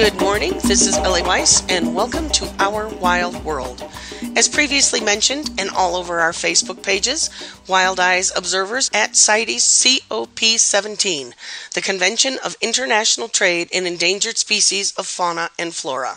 Good morning. This is Ellie Weiss, and welcome to Our Wild World. As previously mentioned, and all over our Facebook pages, Wild Eyes Observers at CITES COP17, the Convention of International Trade in Endangered Species of Fauna and Flora.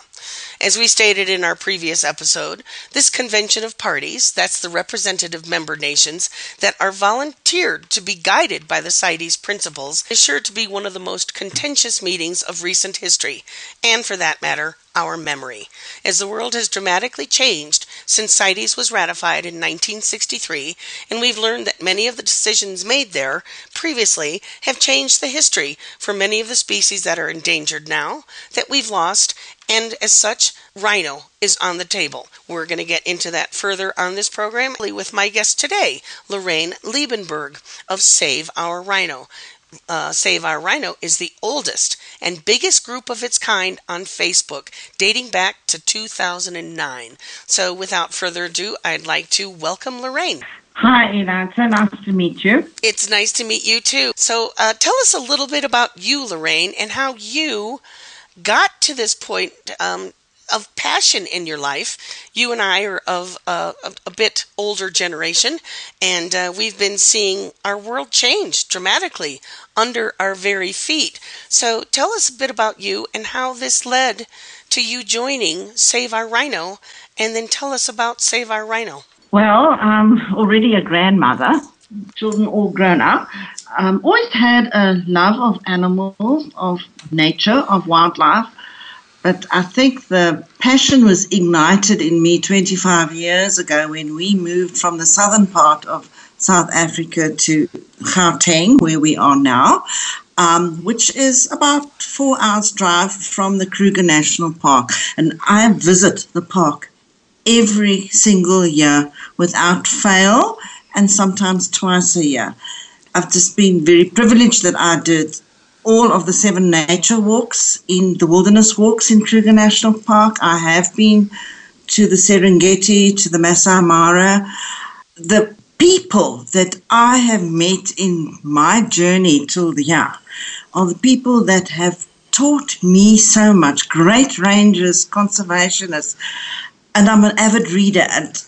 As we stated in our previous episode, this convention of parties, that's the representative member nations that are volunteered to be guided by the CITES principles, is sure to be one of the most contentious meetings of recent history, and for that matter, our memory, as the world has dramatically changed since CITES was ratified in 1963, and we've learned that many of the decisions made there previously have changed the history for many of the species that are endangered now, that we've lost, and as such, rhino is on the table. We're going to get into that further on this program with my guest today, Lorraine Liebenberg of Save Our Rhino. Uh, Save Our Rhino is the oldest and biggest group of its kind on Facebook, dating back to 2009. So, without further ado, I'd like to welcome Lorraine. Hi. So nice to meet you. It's nice to meet you too. So, uh, tell us a little bit about you, Lorraine, and how you got to this point um, of passion in your life. You and I are of uh, a, bit older generation, and uh, we've been seeing our world change dramatically under our very feet. So tell us a bit about you and how this led to you joining Save Our Rhino, and then tell us about Save Our Rhino. Well, I'm already a grandmother, children all grown up. Um, always had a love of animals, of nature, of wildlife. But I think the passion was ignited in me 25 years ago when we moved from the southern part of South Africa to Gauteng, where we are now, um, which is about four hours' drive from the Kruger National Park. And I visit the park every single year without fail, and sometimes twice a year. I've just been very privileged that I did all of the seven nature walks in the wilderness walks in Kruger National Park. I have been to the Serengeti, to the Masai Mara. The people that I have met in my journey till the year are the people that have taught me so much. Great rangers, conservationists, and I'm an avid reader and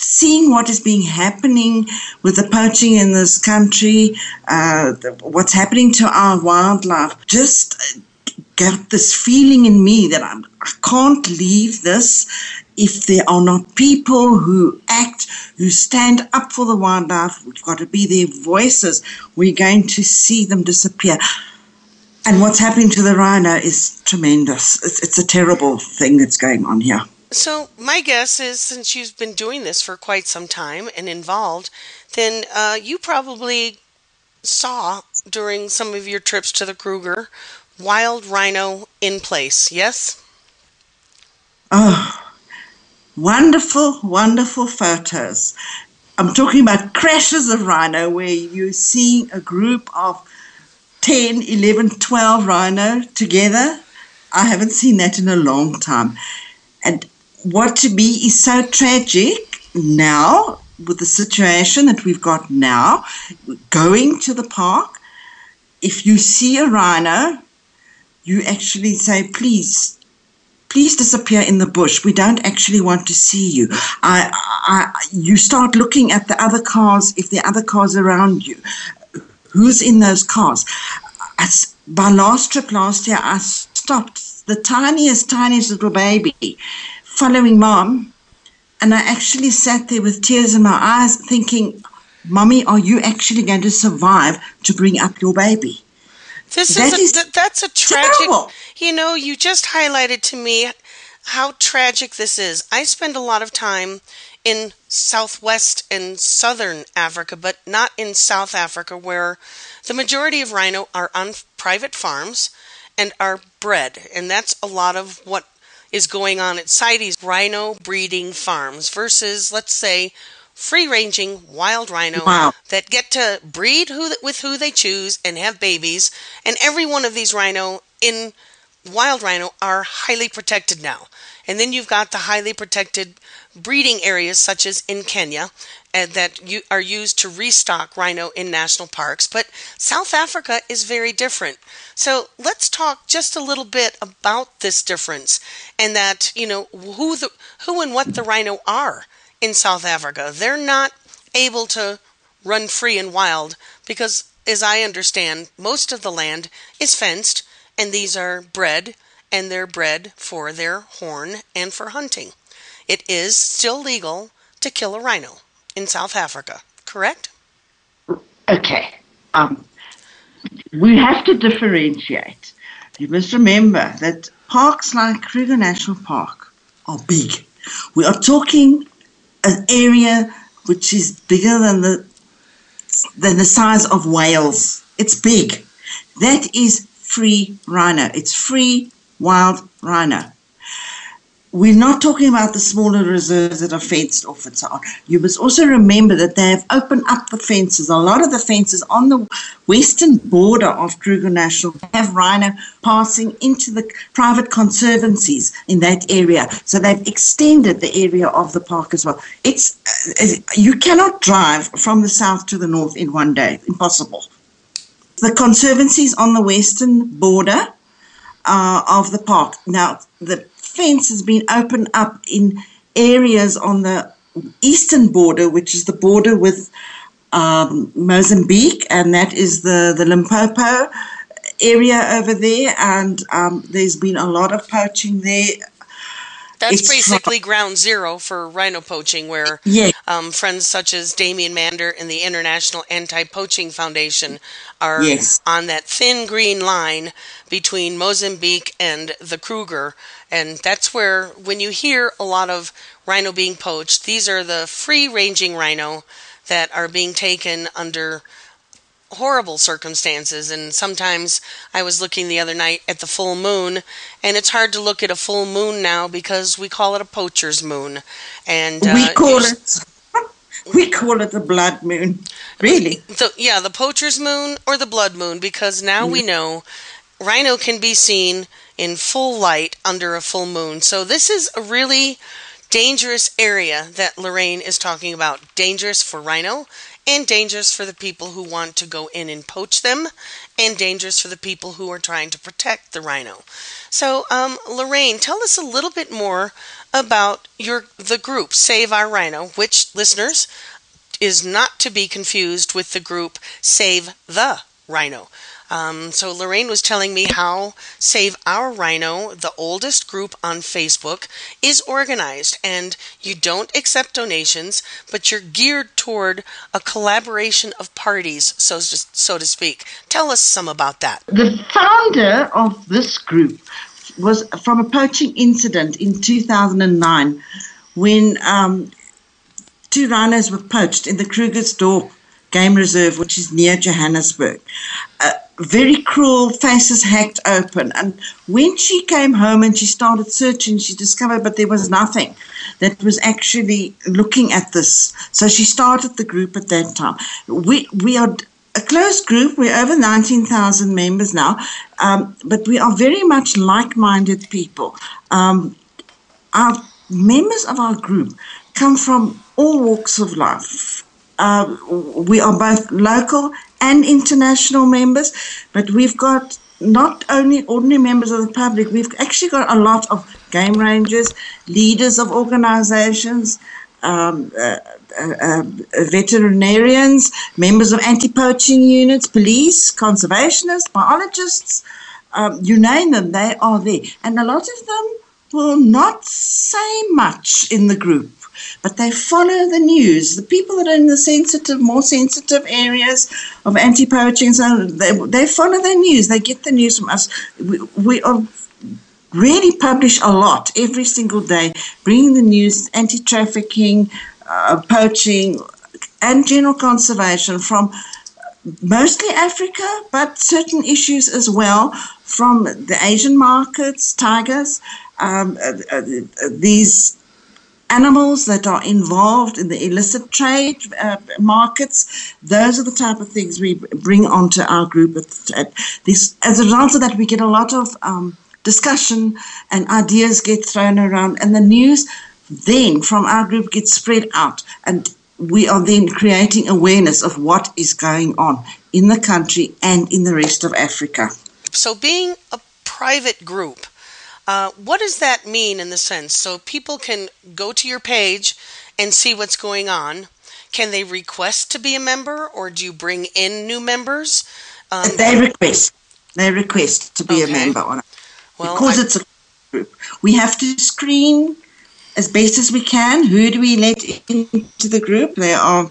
seeing what is being happening with the poaching in this country, uh, what's happening to our wildlife, just get this feeling in me that I'm, I can't leave this if there are not people who act, who stand up for the wildlife. We've got to be their voices. We're going to see them disappear. And what's happening to the rhino is tremendous. It's, it's a terrible thing that's going on here. So, my guess is since you've been doing this for quite some time and involved, then uh, you probably saw during some of your trips to the Kruger wild rhino in place, yes? Oh, wonderful, wonderful photos. I'm talking about crashes of rhino where you see a group of 10, 11, 12 rhino together. I haven't seen that in a long time. And what to be is so tragic now with the situation that we've got now. going to the park, if you see a rhino, you actually say, please, please disappear in the bush. We don't actually want to see you. I, I, you start looking at the other cars, if the other cars around you. Who's in those cars? As, by last trip last year, I stopped the tiniest, tiniest little baby following mom. And I actually sat there with tears in my eyes thinking, Mommy, are you actually going to survive to bring up your baby? This that is, a, that's a tragic. Terrible. You know, you just highlighted to me how tragic this is. I spend a lot of time in southwest and southern Africa, but not in South Africa, where the majority of rhino are on private farms and are bred. And that's a lot of what is going on at CITES rhino breeding farms versus, let's say, free ranging wild rhino wow. that get to breed who, with who they choose and have babies. And every one of these rhino in wild rhino are highly protected now. And then you've got the highly protected breeding areas, such as in Kenya, uh, that you, are used to restock rhino in national parks. But South Africa is very different. So let's talk just a little bit about this difference and that you know who the who and what the rhino are in South Africa. They're not able to run free and wild because, as I understand, most of the land is fenced, and these are bred, and they're bred for their horn and for hunting. It is still legal to kill a rhino in South Africa, correct? Okay. Um, we have to differentiate. You must remember that parks like Kruger National Park are big. We are talking an area which is bigger than the than the size of Wales. It's big. That is free rhino. It's free wild rhino we're not talking about the smaller reserves that are fenced off and so on. You must also remember that they have opened up the fences. A lot of the fences on the western border of Kruger National have rhino passing into the private conservancies in that area. So they've extended the area of the park as well. It's uh, you cannot drive from the south to the north in one day. Impossible. The conservancies on the western border uh, of the park. Now, the fence has been opened up in areas on the eastern border, which is the border with um, Mozambique, and that is the, the Limpopo area over there. And um, there's been a lot of poaching there. That's it's basically ground zero for rhino poaching, where yeah. um, friends such as Damien Mander and the International Anti Poaching Foundation are yes. on that thin green line between Mozambique and the Kruger and that's where, when you hear a lot of rhino being poached, these are the free ranging rhino that are being taken under horrible circumstances. And sometimes I was looking the other night at the full moon, and it's hard to look at a full moon now because we call it a poacher's moon. And uh, we call it. We call it the blood moon. Really? The, yeah, the poacher's moon or the blood moon, because now mm. we know rhino can be seen in full light under a full moon. So this is a really dangerous area that Lorraine is talking about. Dangerous for rhino and dangerous for the people who want to go in and poach them and dangerous for the people who are trying to protect the rhino. So, um, Lorraine, tell us a little bit more about your the group Save Our Rhino, which listeners is not to be confused with the group Save the Rhino. Um, so Lorraine was telling me how Save Our Rhino, the oldest group on Facebook, is organized, and you don't accept donations, but you're geared toward a collaboration of parties, so to, so to speak. Tell us some about that. The founder of this group was from a poaching incident in 2009 when um, two rhinos were poached in the Krugersdorp Game Reserve, which is near Johannesburg. Uh, very cruel, faces hacked open. And when she came home and she started searching, she discovered, but there was nothing that was actually looking at this. So she started the group at that time. We, we are a close group. We're over 19,000 members now, um, but we are very much like minded people. Um, our members of our group come from all walks of life Uh, we are both local and international members, but we've got not only ordinary members of the public, we've actually got a lot of game rangers, leaders of organizations, um, uh, uh, uh, veterinarians, members of anti poaching units, police, conservationists, biologists, um, you name them, they are there. And a lot of them will not say much in the group but they follow the news. The people that are in the sensitive, more sensitive areas of anti-poaching, so they, they follow the news. They get the news from us. We, we are really publish a lot every single day, bringing the news, anti-trafficking, uh, poaching, and general conservation from mostly Africa, but certain issues as well from the Asian markets, tigers, um, uh, uh, these animals that are involved in the illicit trade uh, markets. Those are the type of things we bring onto our group. At, this, as a result of that, we get a lot of um, discussion and ideas get thrown around, and the news then from our group gets spread out, and we are then creating awareness of what is going on in the country and in the rest of Africa. So, being a private group, uh, what does that mean in the sense? So people can go to your page and see what's going on. Can they request to be a member, or do you bring in new members? Um, they request. They request to be okay. a member on it well, because I, it's a group. We have to screen as best as we can. Who do we let into the group? There are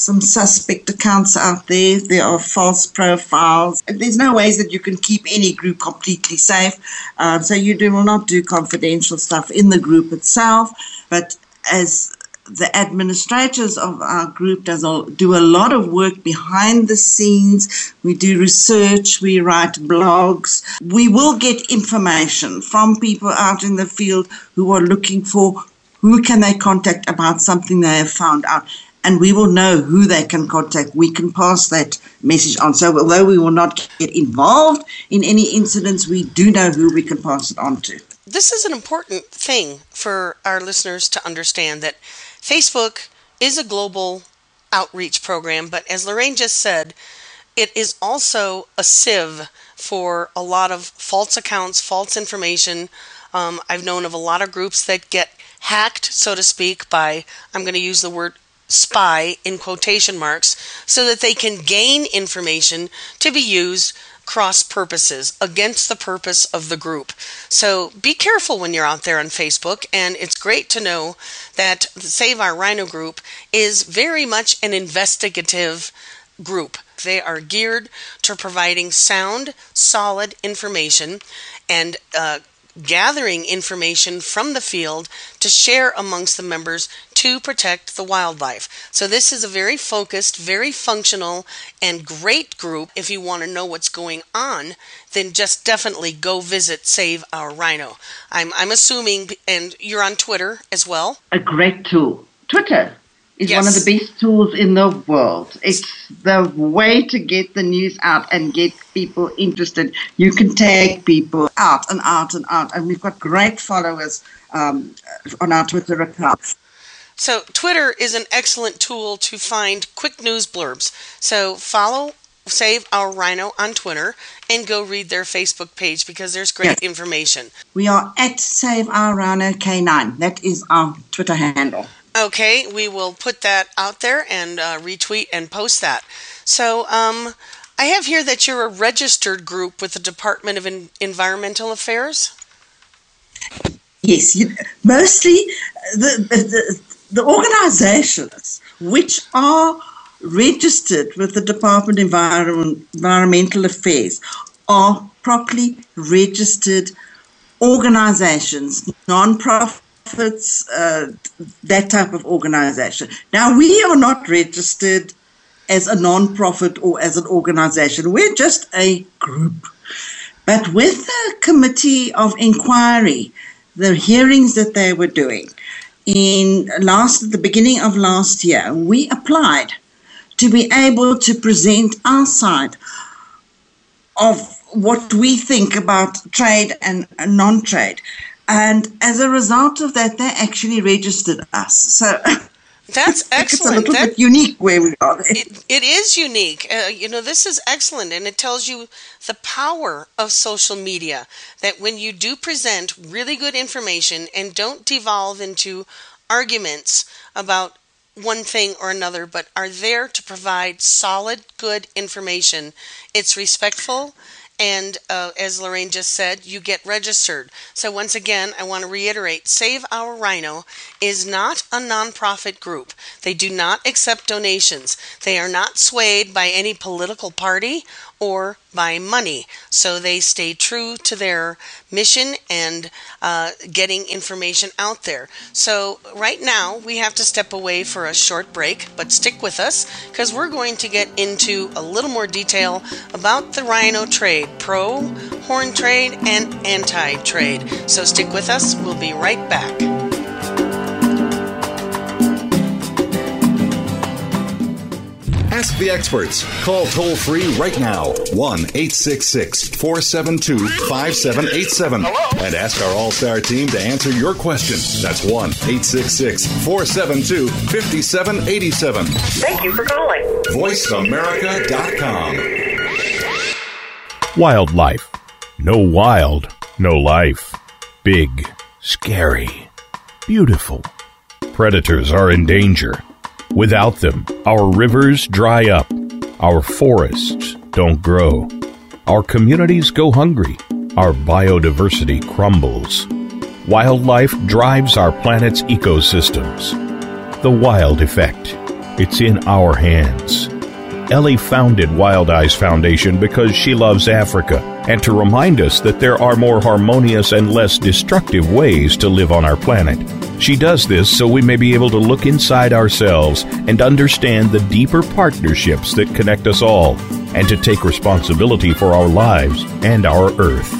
some suspect accounts out there. There are false profiles. There's no ways that you can keep any group completely safe. Um, so you do, will not do confidential stuff in the group itself. But as the administrators of our group does a, do a lot of work behind the scenes. We do research, we write blogs. We will get information from people out in the field who are looking for who can they contact about something they have found out and we will know who they can contact. We can pass that message on. So, although we will not get involved in any incidents, we do know who we can pass it on to. This is an important thing for our listeners to understand that Facebook is a global outreach program, but as Lorraine just said, it is also a sieve for a lot of false accounts, false information. Um, I've known of a lot of groups that get hacked, so to speak, by, I'm going to use the word spy in quotation marks so that they can gain information to be used cross purposes against the purpose of the group. So be careful when you're out there on Facebook, and it's great to know that Save Our Rhino group is very much an investigative group. They are geared to providing sound, solid information and uh, gathering information from the field to share amongst the members to protect the wildlife. So, this is a very focused, very functional, and great group. If you want to know what's going on, then just definitely go visit Save Our Rhino. I'm, I'm assuming, and you're on Twitter as well. A great tool. Twitter is yes. one of the best tools in the world. It's the way to get the news out and get people interested. You can take people out and out and out, and we've got great followers um, on our Twitter accounts. So, Twitter is an excellent tool to find quick news blurbs. So, follow Save Our Rhino on Twitter and go read their Facebook page because there's great yes. information. We are at Save Our Rhino K9. That is our Twitter handle. Okay, we will put that out there and uh, retweet and post that. So, um, I have here that you're a registered group with the Department of en- Environmental Affairs. Yes, you, mostly the, the, the organizations which are registered with the Department of Environment, Environmental Affairs are properly registered organizations, non-profit profits, uh, that type of organization. Now, we are not registered as a non-profit or as an organization. We're just a group. But with the committee of inquiry, the hearings that they were doing in last at the beginning of last year, we applied to be able to present our side of what we think about trade and non-trade. And as a result of that, they actually registered us. So That's excellent. it's a little that, bit unique way we are. It, it is unique. Uh, you know, this is excellent, and it tells you the power of social media. That when you do present really good information and don't devolve into arguments about one thing or another, but are there to provide solid, good information, it's respectful and uh, as Lorraine just said, you get registered. So, once again, I want to reiterate Save Our Rhino is not a nonprofit group. They do not accept donations. They are not swayed by any political party or by money. So they stay true to their mission and uh, getting information out there. So right now we have to step away for a short break, but stick with us because we're going to get into a little more detail about the rhino trade pro, horn trade, and anti trade. So stick with us. We'll be right back. Ask the experts. Call toll free right now 1 866 472 5787 and ask our All Star team to answer your question. That's 1 866 472 5787. Thank you for calling. VoiceAmerica.com. Wildlife. No wild, no life. Big, scary, beautiful. Predators are in danger. Without them, our rivers dry up, our forests don't grow, our communities go hungry, our biodiversity crumbles. Wildlife drives our planet's ecosystems. The wild effect. It's in our hands. Ellie founded Wild Eyes Foundation because she loves Africa and to remind us that there are more harmonious and less destructive ways to live on our planet. She does this so we may be able to look inside ourselves and understand the deeper partnerships that connect us all, and to take responsibility for our lives and our Earth.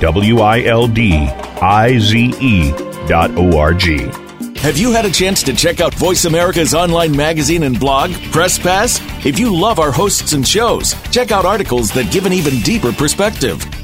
W I L D I Z E dot O R G. Have you had a chance to check out Voice America's online magazine and blog, Press Pass? If you love our hosts and shows, check out articles that give an even deeper perspective.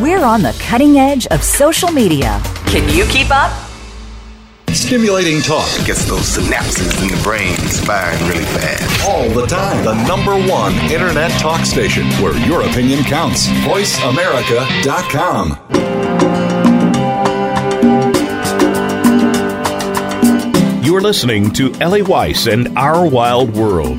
We're on the cutting edge of social media. Can you keep up? Stimulating talk Gets those synapses in the brain firing really fast. all the time. The number one internet talk station where your opinion counts. VoiceAmerica.com. You're listening to Ellie Weiss and Our Wild World.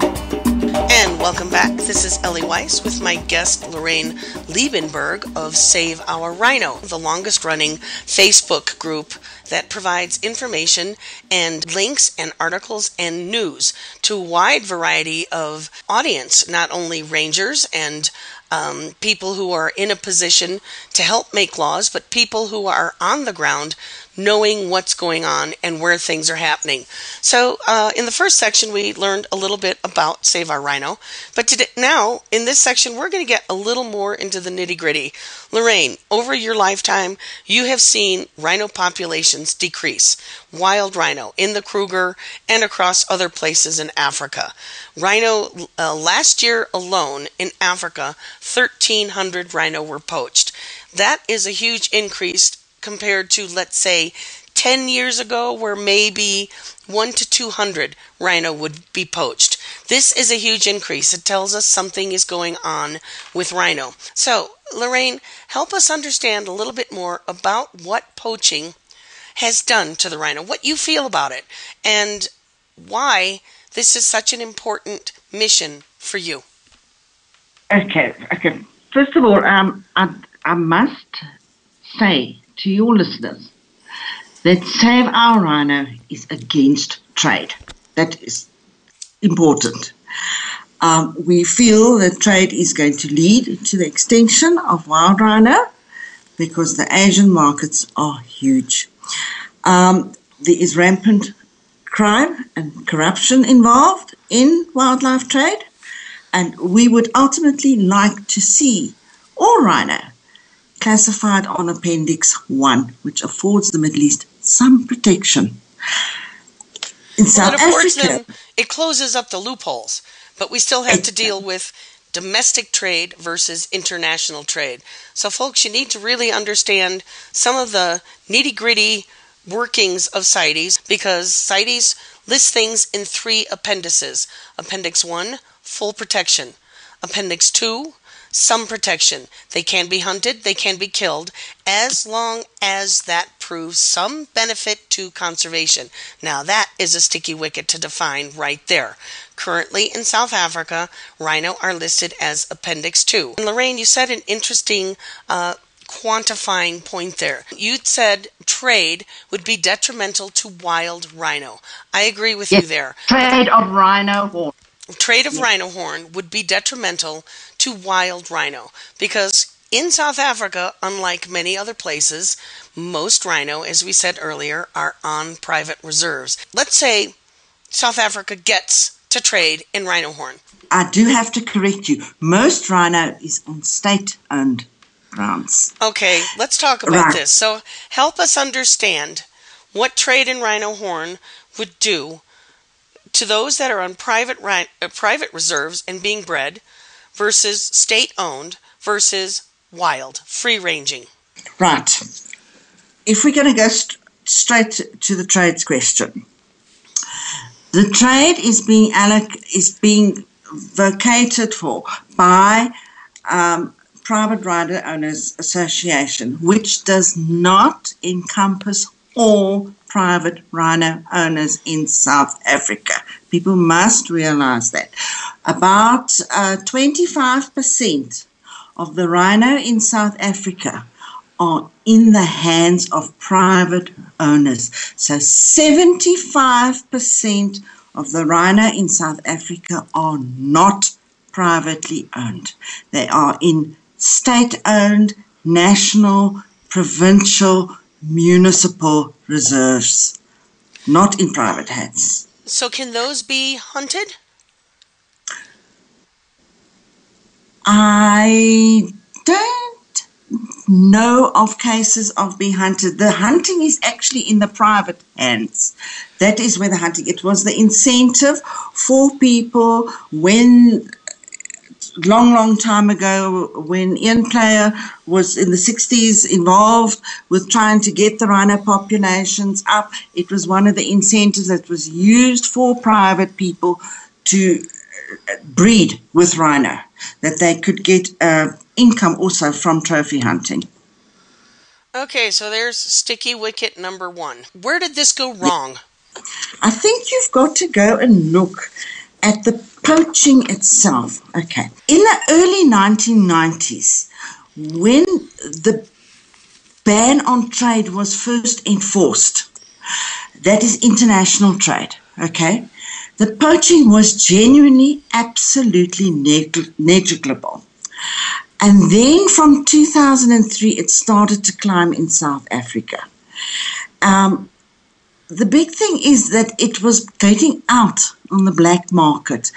This is Ellie Weiss with my guest Lorraine Liebenberg of Save Our Rhino, the longest running Facebook group that provides information and links and articles and news to a wide variety of audience, not only rangers and um, people who are in a position to help make laws, but people who are on the ground knowing what's going on and where things are happening. So, uh, in the first section, we learned a little bit about Save Our Rhino, but today, now in this section, we're going to get a little more into the nitty gritty. Lorraine, over your lifetime, you have seen rhino populations decrease, wild rhino in the Kruger and across other places in Africa. Rhino, uh, last year alone in Africa, 1,300 rhino were poached. That is a huge increase compared to, let's say, 10 years ago, where maybe 1 to 200 rhino would be poached. This is a huge increase. It tells us something is going on with rhino. So, Lorraine, help us understand a little bit more about what poaching has done to the rhino, what you feel about it, and why this is such an important mission for you. Okay, okay. First of all, um, I, I must say to your listeners that Save Our Rhino is against trade. That is important. Um, we feel that trade is going to lead to the extinction of wild rhino because the Asian markets are huge. Um, there is rampant crime and corruption involved in wildlife trade, and we would ultimately like to see all rhino classified on Appendix 1, which affords them at least some protection. In South well, Africa, them, it closes up the loopholes, but we still have to deal with domestic trade versus international trade. So, folks, you need to really understand some of the nitty gritty workings of CITES because CITES lists things in three appendices Appendix 1, full protection, Appendix 2, some protection. They can be hunted, they can be killed, as long as that proves some benefit to conservation. Now, that is a sticky wicket to define right there. Currently in South Africa, rhino are listed as Appendix 2. And Lorraine, you said an interesting uh, quantifying point there. You said trade would be detrimental to wild rhino. I agree with yes. you there. Trade of rhino. Trade of yes. rhino horn would be detrimental to wild rhino because in South Africa, unlike many other places, most rhino, as we said earlier, are on private reserves. Let's say South Africa gets to trade in rhino horn. I do have to correct you. Most rhino is on state owned grounds. Okay, let's talk about right. this. So, help us understand what trade in rhino horn would do to those that are on private uh, private reserves and being bred versus state owned versus wild, free ranging? Right. If we're going to go st- straight to the trades question, the trade is being alloc- is being vacated for by um, Private Rhino Owners Association, which does not encompass all private rhino owners in South Africa. People must realize that. About uh, 25% of the rhino in South Africa are in the hands of private owners. So 75% of the rhino in South Africa are not privately owned. They are in state owned, national, provincial, municipal reserves, not in private hands. So, can those be hunted? I don't know of cases of being hunted. The hunting is actually in the private hands. That is where the hunting. It was the incentive for people when long, long time ago when Ian Player was in the 60s involved with trying to get the rhino populations up. It was one of the incentives that was used for private people to uh, breed with rhino, that they could get uh, income also from trophy hunting. Okay, so there's sticky wicket number one. Where did this go wrong? I think you've got to go and look at the poaching itself. Okay. In the early 1990s, when the ban on trade was first enforced, that is international trade, okay? The poaching was genuinely, absolutely neg- negligible. And then from 2003, it started to climb in South Africa. Um, the big thing is that it was getting out on the black market.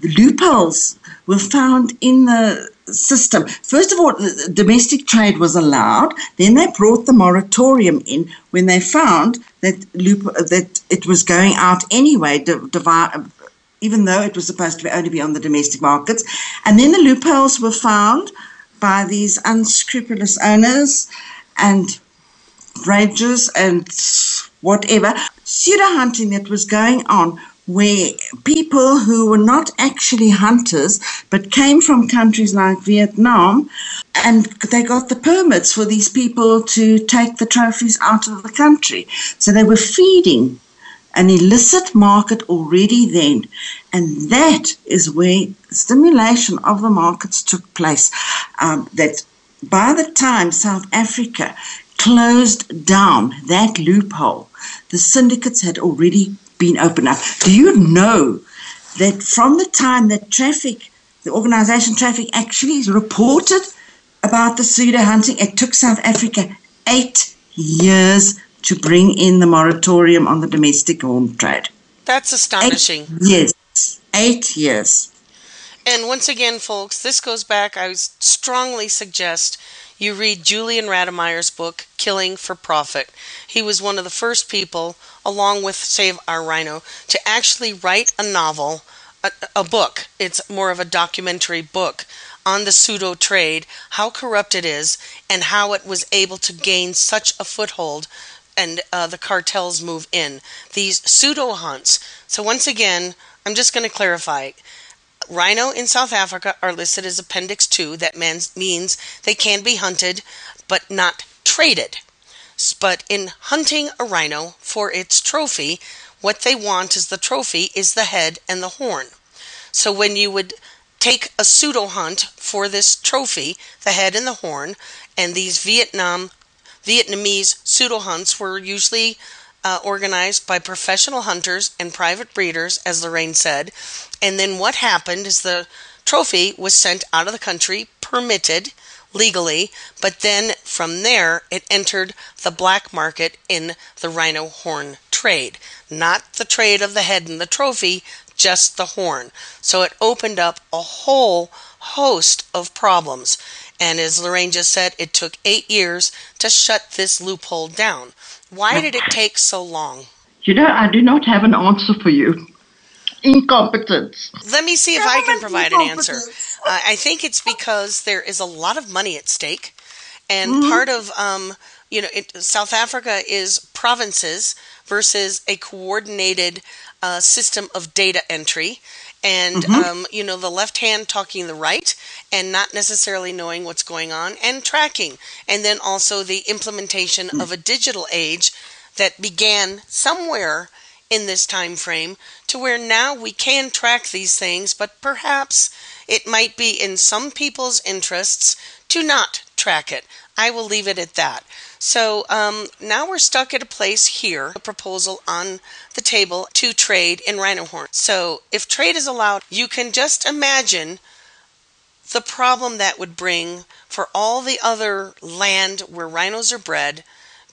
The loopholes were found in the system. First of all, domestic trade was allowed. Then they brought the moratorium in when they found that loop, that it was going out anyway, even though it was supposed to only be on the domestic markets. And then the loopholes were found by these unscrupulous owners and rangers and whatever pseudo hunting that was going on where people who were not actually hunters but came from countries like Vietnam and they got the permits for these people to take the trophies out of the country. So they were feeding an illicit market already then. And that is where stimulation of the markets took place. Um, that by the time South Africa closed down that loophole, the syndicates had already been opened up. Do you know that from the time that traffic, the organization traffic actually is reported about the pseudo hunting, it took South Africa eight years to bring in the moratorium on the domestic horn trade. That's astonishing. Years. Eight years. And once again, folks, this goes back, I strongly suggest you read Julian Rademeyer's book, Killing for Profit. He was one of the first people, along with Save Our Rhino, to actually write a novel, a, a book. It's more of a documentary book on the pseudo trade, how corrupt it is, and how it was able to gain such a foothold and uh, the cartels move in. These pseudo hunts. So, once again, I'm just going to clarify Rhino in South Africa are listed as Appendix 2. That means they can be hunted but not traded. But in hunting a rhino for its trophy, what they want is the trophy is the head and the horn. So when you would take a pseudo hunt for this trophy, the head and the horn, and these Vietnam Vietnamese pseudo hunts were usually uh, organized by professional hunters and private breeders, as Lorraine said. And then what happened is the trophy was sent out of the country, permitted legally, but then from there it entered the black market in the rhino horn trade. Not the trade of the head and the trophy, just the horn. So it opened up a whole host of problems. And as Lorraine just said, it took eight years to shut this loophole down. Why did it take so long? You know, I do not have an answer for you. Incompetence. Let me see if I can provide an answer. Uh, I think it's because there is a lot of money at stake, and mm-hmm. part of um, you know it, South Africa is provinces versus a coordinated uh, system of data entry and mm-hmm. um, you know the left hand talking the right and not necessarily knowing what's going on and tracking and then also the implementation mm-hmm. of a digital age that began somewhere in this time frame to where now we can track these things but perhaps it might be in some people's interests to not track it i will leave it at that so um, now we're stuck at a place here, a proposal on the table to trade in rhino horn. So if trade is allowed, you can just imagine the problem that would bring for all the other land where rhinos are bred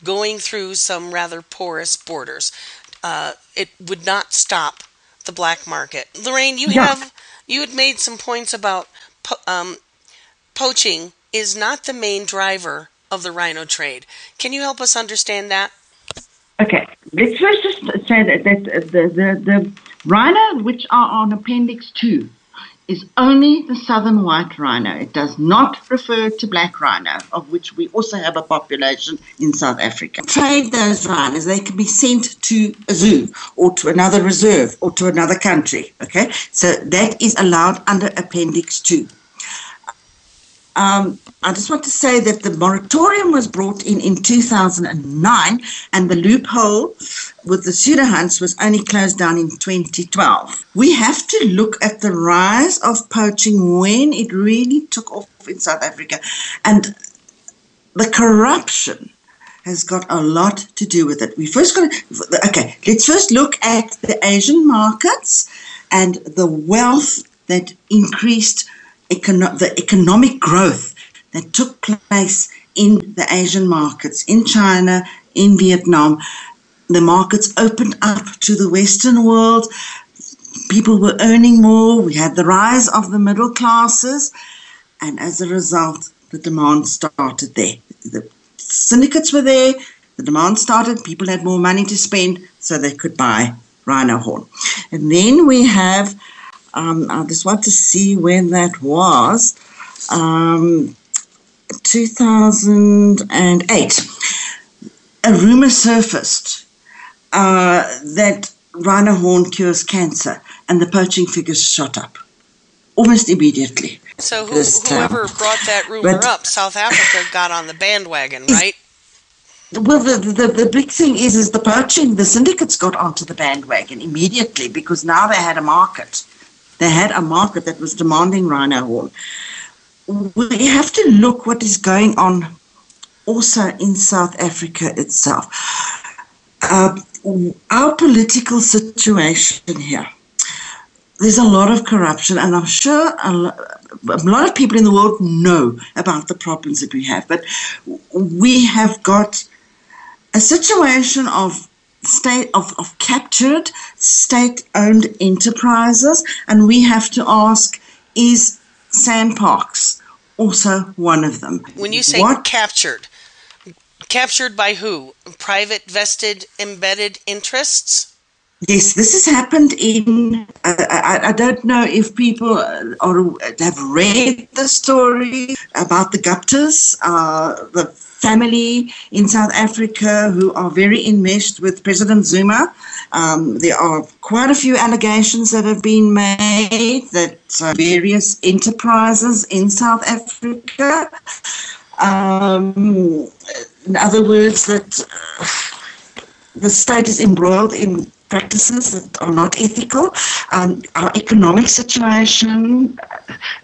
going through some rather porous borders. Uh, it would not stop the black market. Lorraine, you yeah. have you had made some points about po- um, poaching is not the main driver of the rhino trade. Can you help us understand that? Okay, let's first just say that, that uh, the, the, the rhino which are on Appendix 2 is only the southern white rhino. It does not refer to black rhino, of which we also have a population in South Africa. Trade those rhinos, they can be sent to a zoo or to another reserve or to another country. Okay, so that is allowed under Appendix 2 um, I just want to say that the moratorium was brought in in 2009, and the loophole with the pseudo hunts was only closed down in 2012. We have to look at the rise of poaching when it really took off in South Africa, and the corruption has got a lot to do with it. We first got to, okay, let's first look at the Asian markets and the wealth that increased econo- the economic growth that took place in the Asian markets, in China, in Vietnam. The markets opened up to the Western world. People were earning more. We had the rise of the middle classes. And as a result, the demand started there. The syndicates were there, the demand started, people had more money to spend, so they could buy rhino horn. And then we have, um, I just want to see when that was, um, 2008. A rumor surfaced uh, that rhino horn cures cancer, and the poaching figures shot up almost immediately. So who, whoever brought that rumor but, up, South Africa got on the bandwagon, right? Well, the, the, the big thing is, is the poaching, the syndicates got onto the bandwagon immediately because now they had a market. They had a market that was demanding rhino horn. We have to look what is going on also in South Africa itself. Uh, our political situation here there's a lot of corruption, and I'm sure a lot of people in the world know about the problems that we have. But we have got a situation of state of, of captured state-owned enterprises, and we have to ask: Is SANParks also one of them? When you say what? captured, captured by who? Private vested embedded interests? Yes, this has happened in. Uh, I, I, don't know if people are, have read the story about the Guptas, uh, the family in South Africa who are very enmeshed with President Zuma. Um, there are quite a few allegations that have been made that uh, various enterprises in South Africa, um, in other words, that uh, the state is embroiled in practices that are not ethical. Um, our economic situation,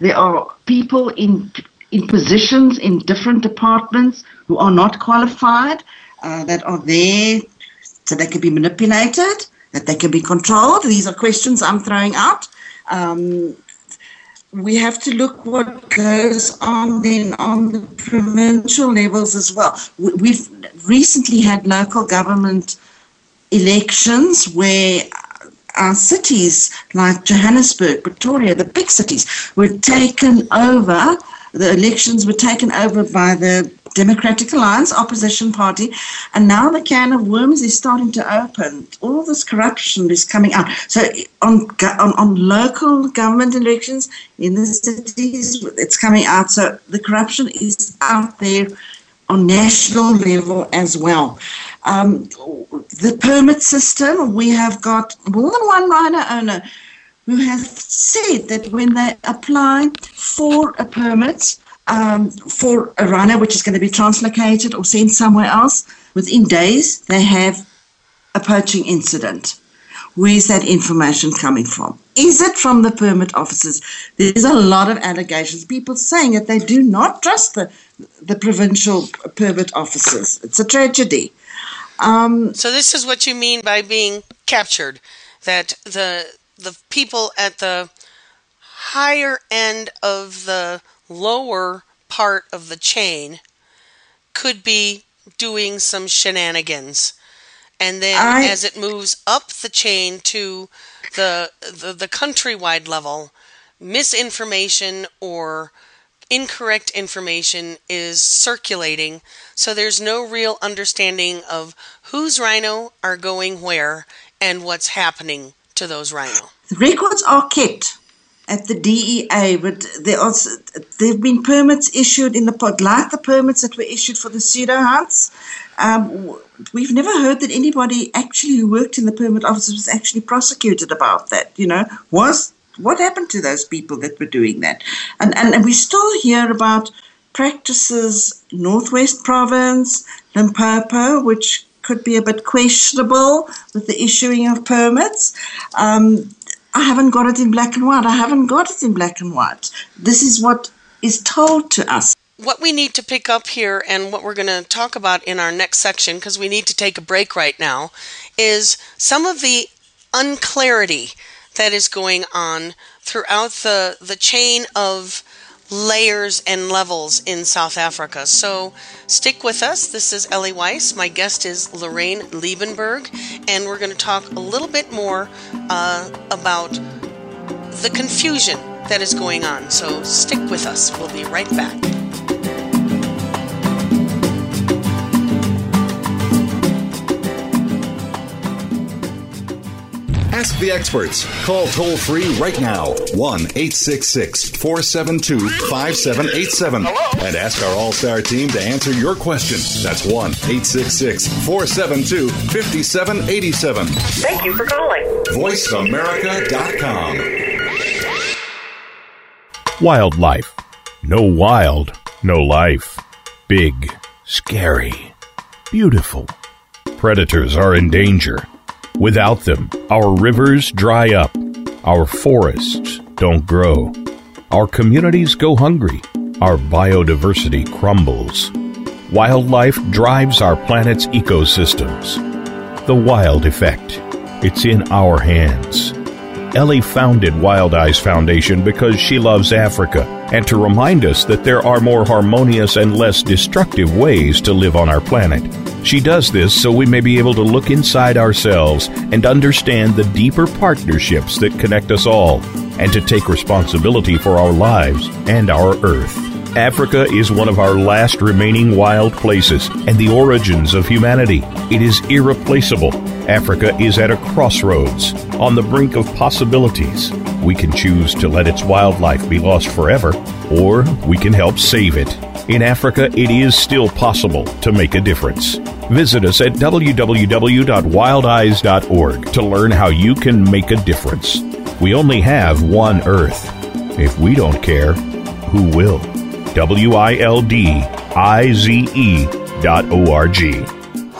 there are people in in positions in different departments who are not qualified, uh, that are there so they can be manipulated, that they can be controlled. These are questions I'm throwing out. Um, we have to look what goes on then on the provincial levels as well. We've recently had local government elections where our cities like Johannesburg, Pretoria, the big cities, were taken over. The elections were taken over by the Democratic Alliance opposition party, and now the can of worms is starting to open. All this corruption is coming out. So on on, on local government elections in the cities, it's coming out. So the corruption is out there on national level as well. Um, the permit system, we have got more than one rhino owner who has said that when they apply for a permit um, for a rhino, which is going to be translocated or sent somewhere else, within days they have a poaching incident. Where's that information coming from? Is it from the permit officers? There's a lot of allegations. People saying that they do not trust the, the provincial permit officers. It's a tragedy. Um, so this is what you mean by being captured, that the the people at the higher end of the lower part of the chain could be doing some shenanigans. And then I, as it moves up the chain to the, the the countrywide level, misinformation or incorrect information is circulating, so there's no real understanding of whose rhino are going where and what's happening to those rhino. The records are kept at the DEA, but there are there have been permits issued in the pod, like the permits that were issued for the pseudo hunts. Um, we've never heard that anybody actually who worked in the permit office was actually prosecuted about that. You know, was What happened to those people that were doing that? And, and, and we still hear about practices Northwest Province, Limpopo, which could be a bit questionable with the issuing of permits. Um, I haven't got it in black and white. I haven't got it in black and white. This is what is told to us. What we need to pick up here and what we're going to talk about in our next section, because we need to take a break right now, is some of the unclarity that is going on throughout the, the chain of layers and levels in South Africa. So stick with us. This is Ellie Weiss. My guest is Lorraine Liebenberg, and we're going to talk a little bit more uh, about the confusion that is going on. So stick with us. We'll be right back. Ask the experts. Call toll free right now 1 866 472 5787 and ask our All Star team to answer your question. That's 1 866 472 5787. Thank you for calling. VoiceAmerica.com. Wildlife. No wild, no life. Big, scary, beautiful. Predators are in danger. Without them, our rivers dry up, our forests don't grow, our communities go hungry, our biodiversity crumbles. Wildlife drives our planet's ecosystems. The wild effect. It's in our hands. Ellie founded Wild Eyes Foundation because she loves Africa and to remind us that there are more harmonious and less destructive ways to live on our planet. She does this so we may be able to look inside ourselves and understand the deeper partnerships that connect us all, and to take responsibility for our lives and our Earth. Africa is one of our last remaining wild places and the origins of humanity. It is irreplaceable. Africa is at a crossroads, on the brink of possibilities. We can choose to let its wildlife be lost forever, or we can help save it. In Africa, it is still possible to make a difference. Visit us at www.wildeyes.org to learn how you can make a difference. We only have one Earth. If we don't care, who will? W I L D I Z E dot O R G.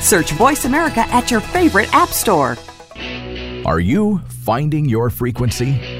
Search Voice America at your favorite app store. Are you finding your frequency?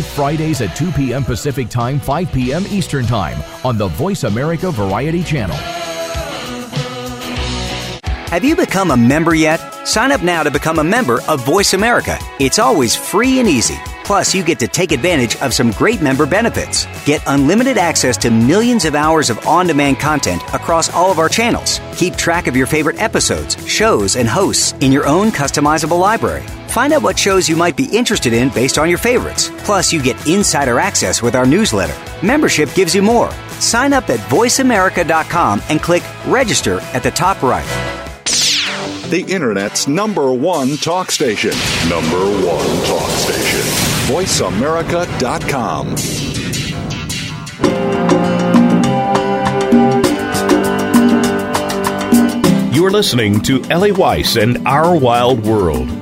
Fridays at 2 p.m. Pacific Time, 5 p.m. Eastern Time on the Voice America Variety Channel. Have you become a member yet? Sign up now to become a member of Voice America. It's always free and easy. Plus, you get to take advantage of some great member benefits. Get unlimited access to millions of hours of on demand content across all of our channels. Keep track of your favorite episodes, shows, and hosts in your own customizable library. Find out what shows you might be interested in based on your favorites. Plus, you get insider access with our newsletter. Membership gives you more. Sign up at voiceamerica.com and click register at the top right. The Internet's number one talk station. Number one talk station. VoiceAmerica.com. You're listening to Ellie Weiss and Our Wild World.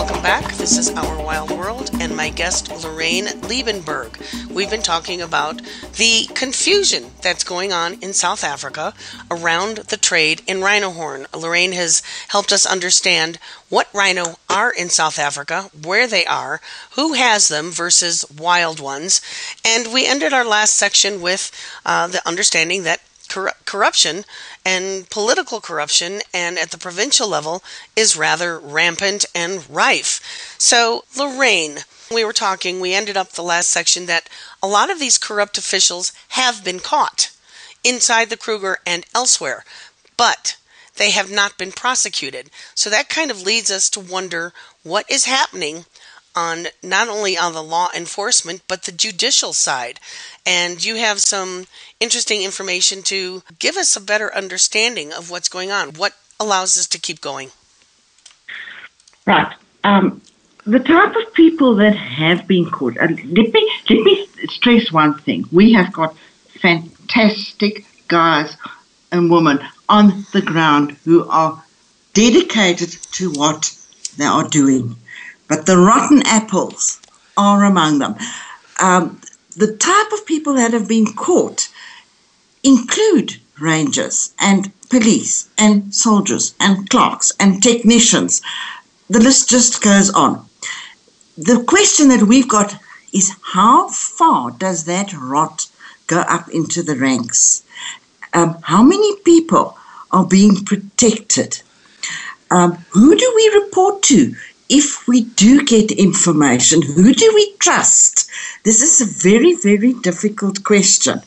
welcome back. This is Our Wild World and my guest, Lorraine Liebenberg. We've been talking about the confusion that's going on in South Africa around the trade in rhino horn. Lorraine has helped us understand what rhino are in South Africa, where they are, who has them versus wild ones. And we ended our last section with uh, the understanding that cor- corruption and political corruption and at the provincial level is rather rampant and rife. So, Lorraine, we were talking, we ended up the last section that a lot of these corrupt officials have been caught inside the Kruger and elsewhere, but they have not been prosecuted. So that kind of leads us to wonder what is happening on not only on the law enforcement but the judicial side. And you have some interesting information to give us a better understanding of what's going on what allows us to keep going. Right. Um, the type of people that have been caught uh, let me let me stress one thing. We have got fantastic guys and women on the ground who are dedicated to what they are doing but the rotten apples are among them. Um, the type of people that have been caught include rangers and police and soldiers and clerks and technicians. The list just goes on. The question that we've got is how far does that rot go up into the ranks? Um, how many people are being protected? Um, who do we report to? If we do get information, who do we trust? This is a very, very difficult question.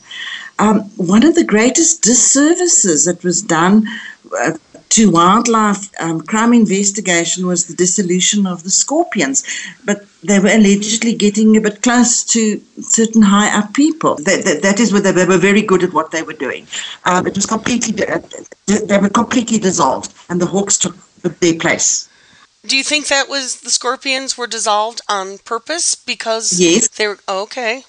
Um, one of the greatest disservices that was done uh, to wildlife um, crime investigation was the dissolution of the scorpions, but they were allegedly getting a bit close to certain high up people. That, that, that is where they were very good at what they were doing. Um, it was completely, they were completely dissolved, and the hawks took their place. Do you think that was the scorpions were dissolved on purpose because yes. they were oh, okay?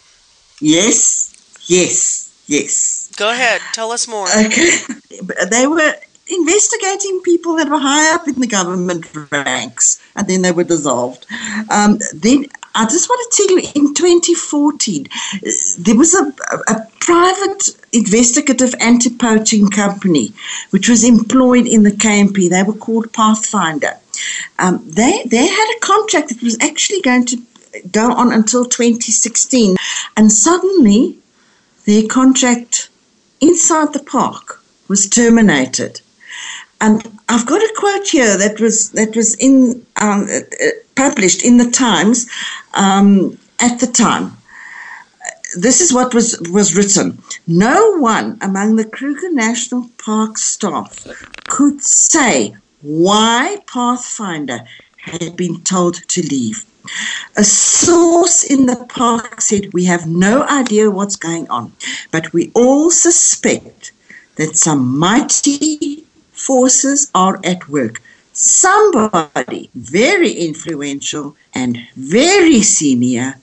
Yes, yes, yes. Go ahead, tell us more. Okay, they were investigating people that were high up in the government ranks, and then they were dissolved. Um, then I just want to tell you, in 2014, there was a, a private investigative anti-poaching company which was employed in the KNP. They were called Pathfinder um, they they had a contract that was actually going to go on until 2016, and suddenly their contract inside the park was terminated. And I've got a quote here that was that was in um, uh, published in the Times um, at the time. This is what was was written. No one among the Kruger National Park staff could say why Pathfinder had been told to leave. A source in the park said, We have no idea what's going on, but we all suspect that some mighty forces are at work. Somebody very influential and very senior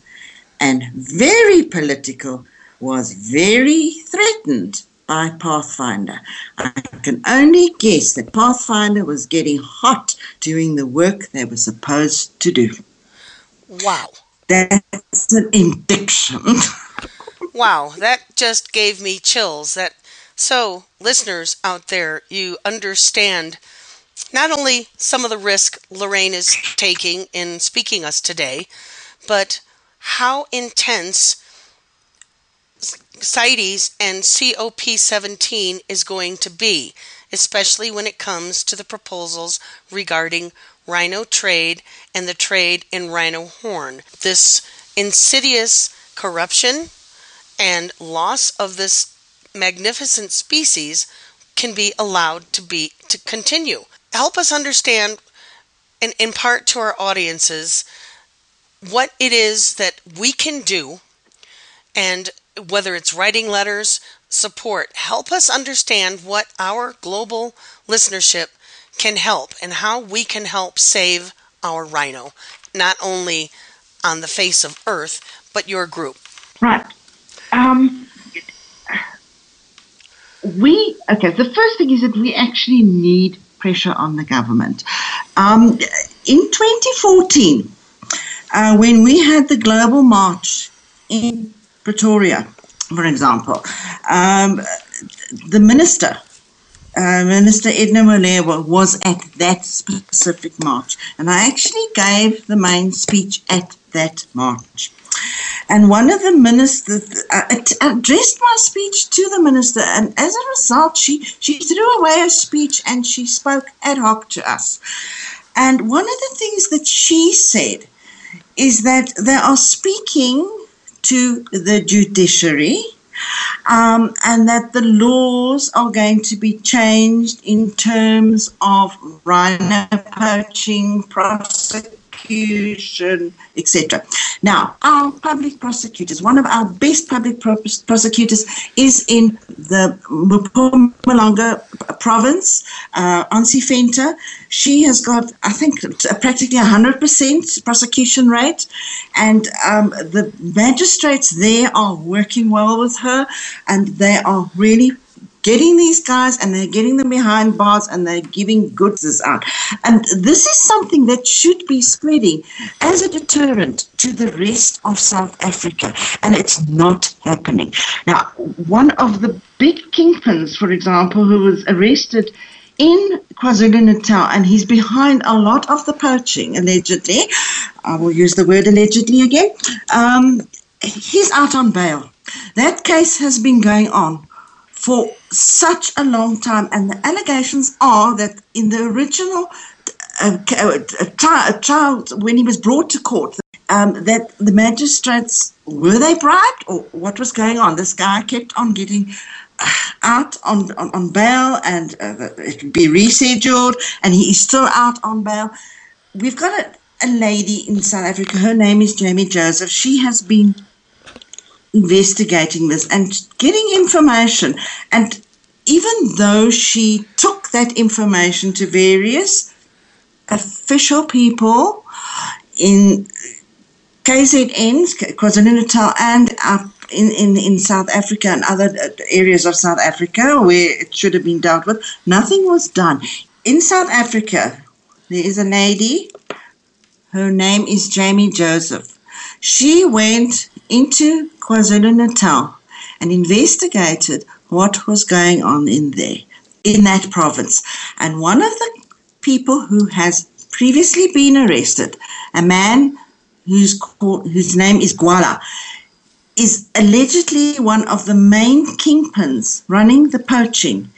and very political was very threatened by Pathfinder. I can only guess that Pathfinder was getting hot doing the work they were supposed to do. Wow. That's an indiction. wow, that just gave me chills. That so listeners out there, you understand not only some of the risk Lorraine is taking in speaking us today, but how intense CITES and COP17 is going to be, especially when it comes to the proposals regarding rhino trade and the trade in rhino horn. This insidious corruption and loss of this magnificent species can be allowed to be to continue. Help us understand and impart to our audiences what it is that we can do and whether it's writing letters, support, help us understand what our global listenership can help and how we can help save our rhino, not only on the face of Earth, but your group? Right. Um, we okay. The first thing is that we actually need pressure on the government. Um, in 2014, uh, when we had the global march in Pretoria, for example, um, the minister, uh, Minister Edna Molewa, was at that specific march, and I actually gave the main speech at that march. And one of the ministers uh, addressed my speech to the minister, and as a result, she, she threw away her speech and she spoke ad hoc to us. And one of the things that she said is that they are speaking to the judiciary um, and that the laws are going to be changed in terms of rhino poaching, prosecution prosecution, etc. Now, our public prosecutors, one of our best public prosecutors is in the Mpumalanga province, uh, Ansie Venter. She has got, I think, practically 100% prosecution rate, and um, the magistrates there are working well with her, and they are really getting these guys and they're getting them behind bars and they're giving goods out. And this is something that should be spreading as a deterrent to the rest of South Africa. And it's not happening. Now, one of the big kingpins, for example, who was arrested in KwaZulu Natal, and he's behind a lot of the poaching, allegedly. I will use the word allegedly again. Um, he's out on bail. That case has been going on for such a long time. And the allegations are that in the original uh, uh, trial, when he was brought to court, um, that the magistrates were they bribed or what was going on? This guy kept on getting uh, out on, on, on bail and uh, it would be rescheduled, and he is still out on bail. We've got a, a lady in South Africa, her name is Jamie Joseph. She has been investigating this and getting information. And even though she took that information to various official people in KZN, KwaZulu Natal, and up in, in, in South Africa and other areas of South Africa where it should have been dealt with, nothing was done. In South Africa, there is a lady, her name is Jamie Joseph. She went into KwaZulu Natal and investigated what was going on in there, in that province. And one of the people who has previously been arrested, a man whose, whose name is Gwala, is allegedly one of the main kingpins running the poaching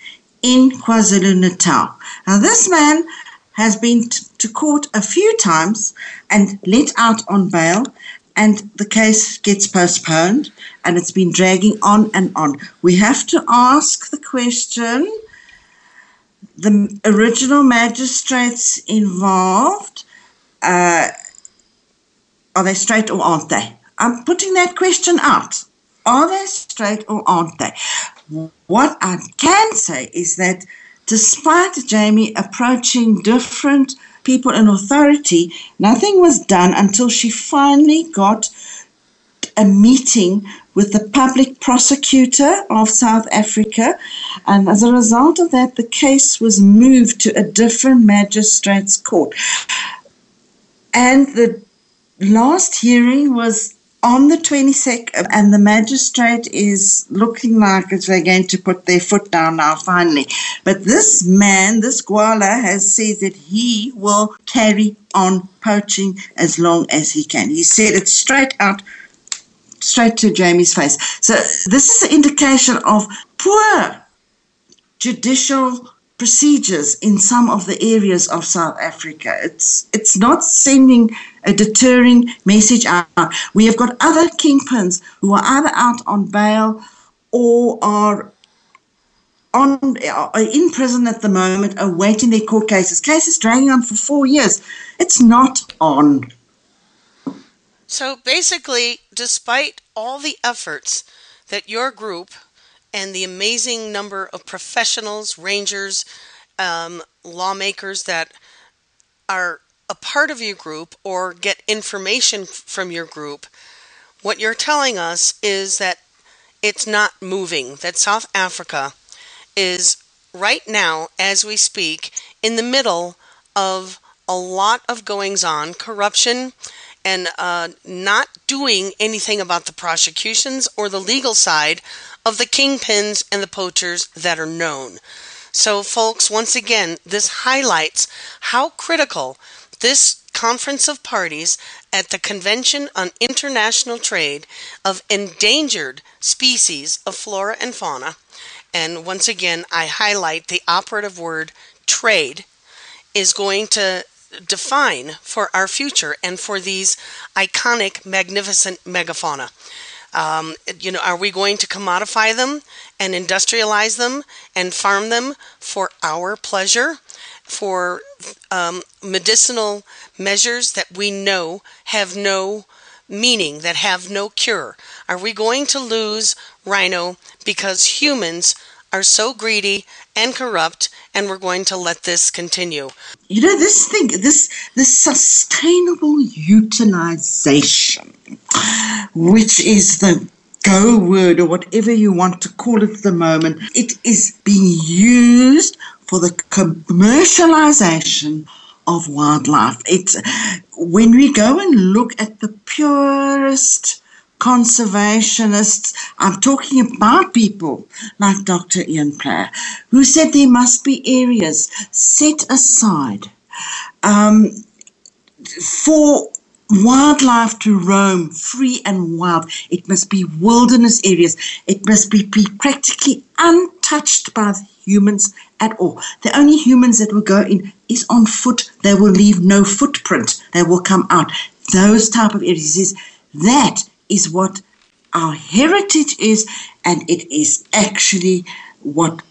in KwaZulu Natal. Now, this man has been t- to court a few times and let out on bail, and the case gets postponed and it's been dragging on and on. We have to ask the question the original magistrates involved uh, are they straight or aren't they? I'm putting that question out. Are they straight or aren't they? What I can say is that despite Jamie approaching different people in authority, nothing was done until she finally got a meeting with the public prosecutor of South Africa. And as a result of that, the case was moved to a different magistrate's court. And the last hearing was on the 22nd, and the magistrate is looking like they're going to put their foot down now, finally. But this man, this Gwala, has said that he will carry on poaching as long as he can. He said it straight out, straight to Jamie's face. So this is an indication of poor judicial procedures in some of the areas of South Africa. It's it's not sending a deterring message out. We have got other kingpins who are either out on bail or are on are in prison at the moment awaiting their court cases. Cases dragging on for four years. It's not on. So basically, despite all the efforts that your group and the amazing number of professionals, rangers, um, lawmakers that are a part of your group or get information from your group, what you're telling us is that it's not moving, that South Africa is right now, as we speak, in the middle of a lot of goings on, corruption, and uh, not doing anything about the prosecutions or the legal side of the kingpins and the poachers that are known. So, folks, once again, this highlights how critical this Conference of Parties at the Convention on International Trade of Endangered Species of Flora and Fauna, and once again, I highlight the operative word trade, is going to define for our future and for these iconic, magnificent megafauna. Um, you know, are we going to commodify them and industrialize them and farm them for our pleasure? for um, medicinal measures that we know have no meaning, that have no cure? Are we going to lose rhino because humans are so greedy and corrupt and we're going to let this continue? You know, this thing, this, this sustainable utilization, which is the go word or whatever you want to call it at the moment, it is being used for the commercialization of wildlife. It's when we go and look at the purest conservationists, I'm talking about people like Dr. Ian Player, who said there must be areas set aside um, for wildlife to roam free and wild. It must be wilderness areas. It must be, be practically untouched by humans at all. The only humans that will go in is on foot. They will leave no footprint. They will come out. Those type of areas. Is that is what our heritage is, and it is actually what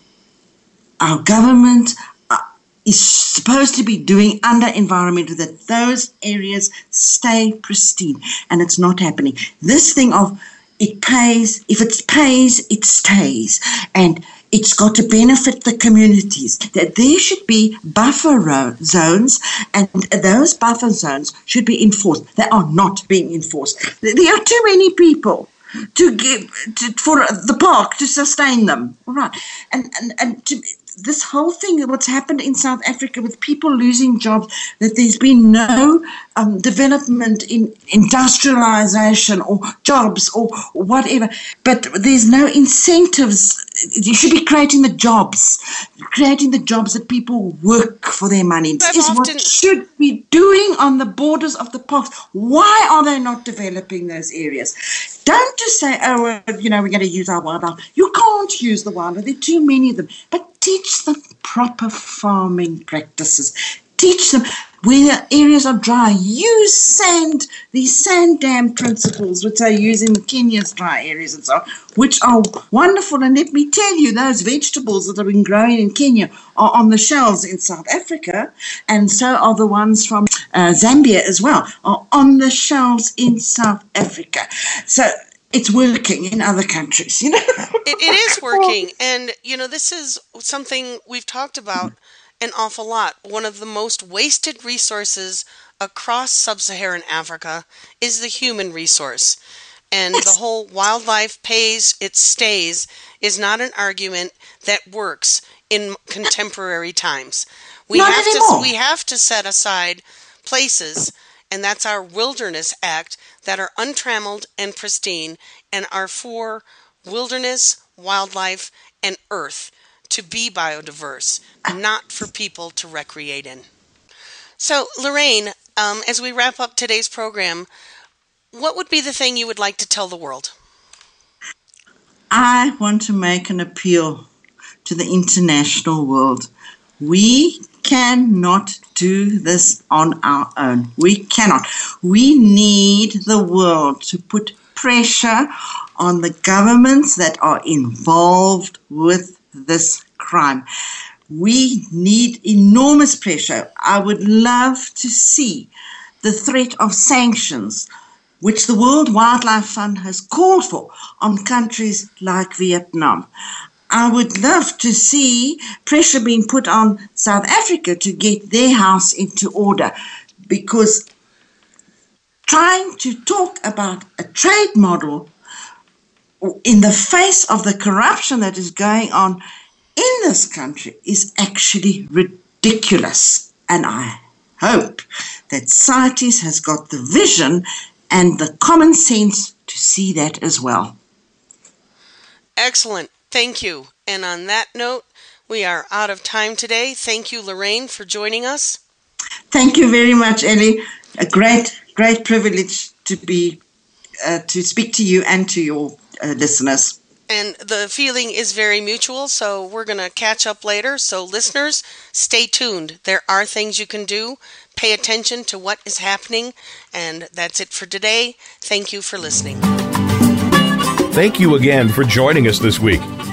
our government, uh, is supposed to be doing under environmental that those areas stay pristine and it's not happening. This thing of it pays if it pays it stays. And it's got to benefit the communities that there should be buffer zones and those buffer zones should be enforced. They are not being enforced. There are too many people to give to, for the park to sustain them. All right. And and, and to, this whole thing, what's happened in South Africa with people losing jobs, that there's been no um, development in industrialization or jobs or whatever, but there's no incentives. You should be creating the jobs, creating the jobs that people work for their money. This is what should be doing on the borders of the parks. Why are they not developing those areas? Don't just say, oh, you know, we're going to use our wildlife. You can't use the wildlife. There are too many of them. But teach them proper farming practices. Teach them where areas are dry. Use sand, these sand dam principles, which are used in Kenya's dry areas and so on, which are wonderful. And let me tell you, those vegetables that have been growing in Kenya are on the shelves in South Africa, and so are the ones from uh, Zambia as well, are on the shelves in South Africa. So it's working in other countries, you know. it, it is working, and you know this is something we've talked about an awful lot. One of the most wasted resources across sub-Saharan Africa is the human resource, and the whole wildlife pays it stays is not an argument that works in contemporary times. We not have anymore. to we have to set aside places and that's our Wilderness Act that are untrammeled and pristine and are for wilderness, wildlife, and earth to be biodiverse, not for people to recreate in. So, Lorraine, um, as we wrap up today's program, what would be the thing you would like to tell the world? I want to make an appeal to the international world. We cannot do this on our own. We cannot. We need the world to put pressure on the governments that are involved with this crime. We need enormous pressure. I would love to see the threat of sanctions, which the World Wildlife Fund has called for on countries like Vietnam. I would love to see pressure being put on South Africa to get their house into order. because trying to talk about a trade model in the face of the corruption that is going on in this country is actually ridiculous. And I hope that CITES has got the vision and the common sense to see that as well. Excellent. Thank you. And on that note, we are out of time today. Thank you, Lorraine, for joining us. Thank you very much, Ellie. A great, great privilege to be uh, to speak to you and to your uh, listeners. And the feeling is very mutual, so we're going to catch up later. So, listeners, stay tuned. There are things you can do. Pay attention to what is happening. And that's it for today. Thank you for listening. Thank you again for joining us this week.